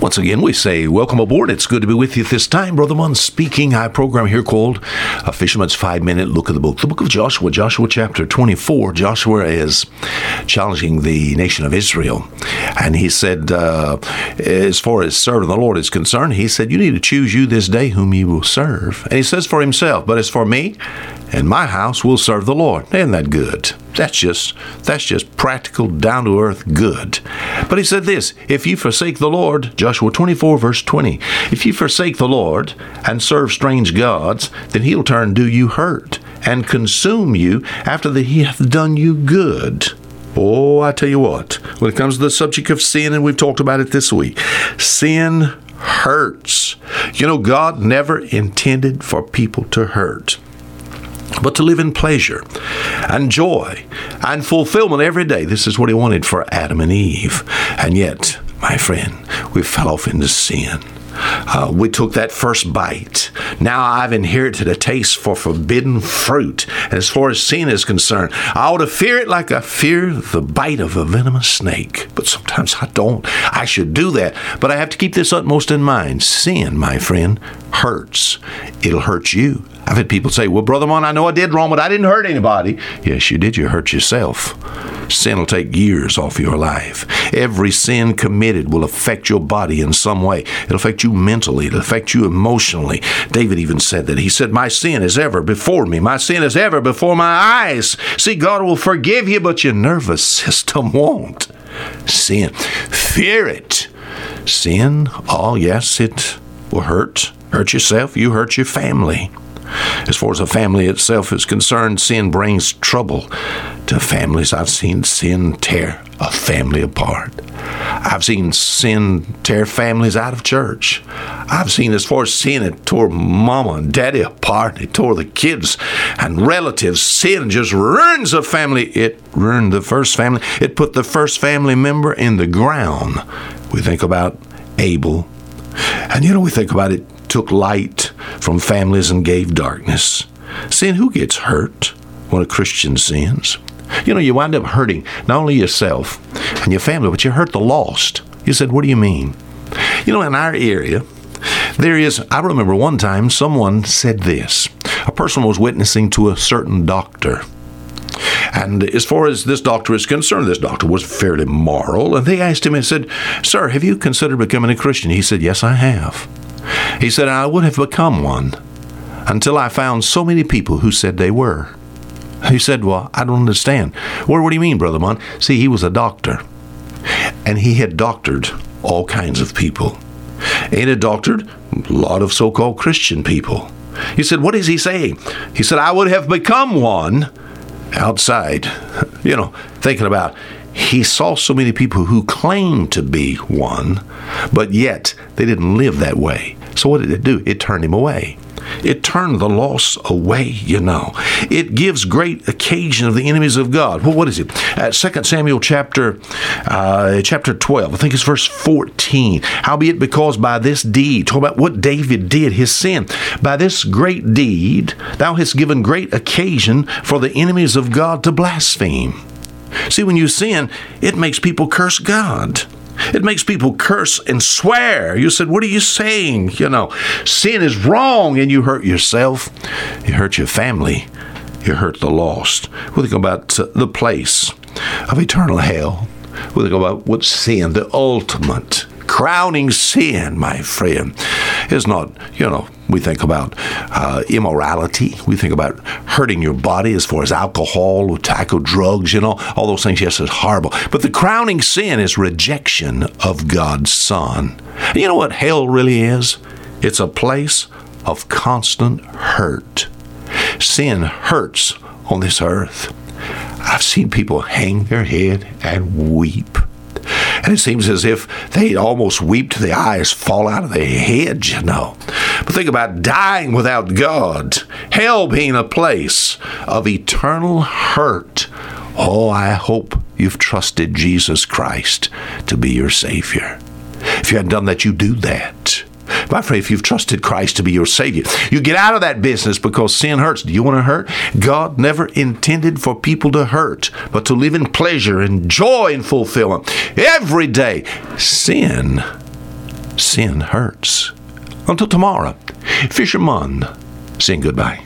Once again, we say welcome aboard. It's good to be with you at this time. Brother Munn speaking. I program here called A Fisherman's Five Minute Look at the Book. The book of Joshua, Joshua chapter 24. Joshua is challenging the nation of Israel. And he said, uh, as far as serving the Lord is concerned, he said, You need to choose you this day whom you will serve. And he says for himself, But as for me and my house, will serve the Lord. Isn't that good? That's just that's just practical, down to earth good. But he said this if you forsake the Lord, Joshua 24, verse 20, if you forsake the Lord and serve strange gods, then he'll turn do you hurt and consume you after that he hath done you good. Oh, I tell you what, when it comes to the subject of sin, and we've talked about it this week, sin hurts. You know, God never intended for people to hurt but to live in pleasure and joy and fulfillment every day. This is what he wanted for Adam and Eve. And yet, my friend, we fell off into sin. Uh, we took that first bite. Now I've inherited a taste for forbidden fruit. As far as sin is concerned, I ought to fear it like I fear the bite of a venomous snake. But sometimes I don't. I should do that. But I have to keep this utmost in mind. Sin, my friend, hurts. It'll hurt you. I've had people say, Well, Brother Munn, I know I did wrong, but I didn't hurt anybody. Yes, you did. You hurt yourself. Sin will take years off your life. Every sin committed will affect your body in some way. It'll affect you mentally, it'll affect you emotionally. David even said that. He said, My sin is ever before me, my sin is ever before my eyes. See, God will forgive you, but your nervous system won't. Sin. Fear it. Sin, oh, yes, it will hurt. Hurt yourself, you hurt your family. As far as the family itself is concerned, sin brings trouble to families. I've seen sin tear a family apart. I've seen sin tear families out of church. I've seen as far as sin it tore mama and daddy apart. It tore the kids and relatives. Sin just ruins a family. It ruined the first family. It put the first family member in the ground. We think about Abel. And you know, we think about it took light from families and gave darkness. Sin, who gets hurt when a Christian sins? You know, you wind up hurting not only yourself and your family, but you hurt the lost. You said, What do you mean? You know, in our area, there is, I remember one time someone said this. A person was witnessing to a certain doctor. And as far as this doctor is concerned, this doctor was fairly moral. And they asked him and said, Sir, have you considered becoming a Christian? He said, Yes, I have. He said, I would have become one until I found so many people who said they were. He said, Well, I don't understand. Well, what do you mean, Brother Munn? See, he was a doctor, and he had doctored all kinds of people. And had doctored a lot of so called Christian people. He said, What is he saying? He said, I would have become one outside. You know, thinking about he saw so many people who claimed to be one, but yet they didn't live that way. So what did it do? It turned him away. It turned the loss away, you know. It gives great occasion of the enemies of God. Well, what is it? At 2 Samuel chapter uh, chapter 12, I think it's verse 14. Howbeit, because by this deed, talk about what David did, his sin, by this great deed, thou hast given great occasion for the enemies of God to blaspheme. See, when you sin, it makes people curse God. It makes people curse and swear. You said, What are you saying? You know, sin is wrong, and you hurt yourself, you hurt your family, you hurt the lost. We think about uh, the place of eternal hell. We think about what sin, the ultimate crowning sin, my friend, is not, you know, we think about uh, immorality. We think about hurting your body as far as alcohol, tobacco, drugs, you know, all those things. Yes, it's horrible. But the crowning sin is rejection of God's Son. And you know what hell really is? It's a place of constant hurt. Sin hurts on this earth. I've seen people hang their head and weep and it seems as if they almost weep till the eyes fall out of their head, you know. But think about dying without God, hell being a place of eternal hurt. Oh, I hope you've trusted Jesus Christ to be your Savior. If you hadn't done that, you do that. Friend, if you've trusted Christ to be your Savior, you get out of that business because sin hurts. Do you want to hurt? God never intended for people to hurt, but to live in pleasure and joy and fulfillment every day. Sin sin hurts. Until tomorrow, Fisherman saying goodbye.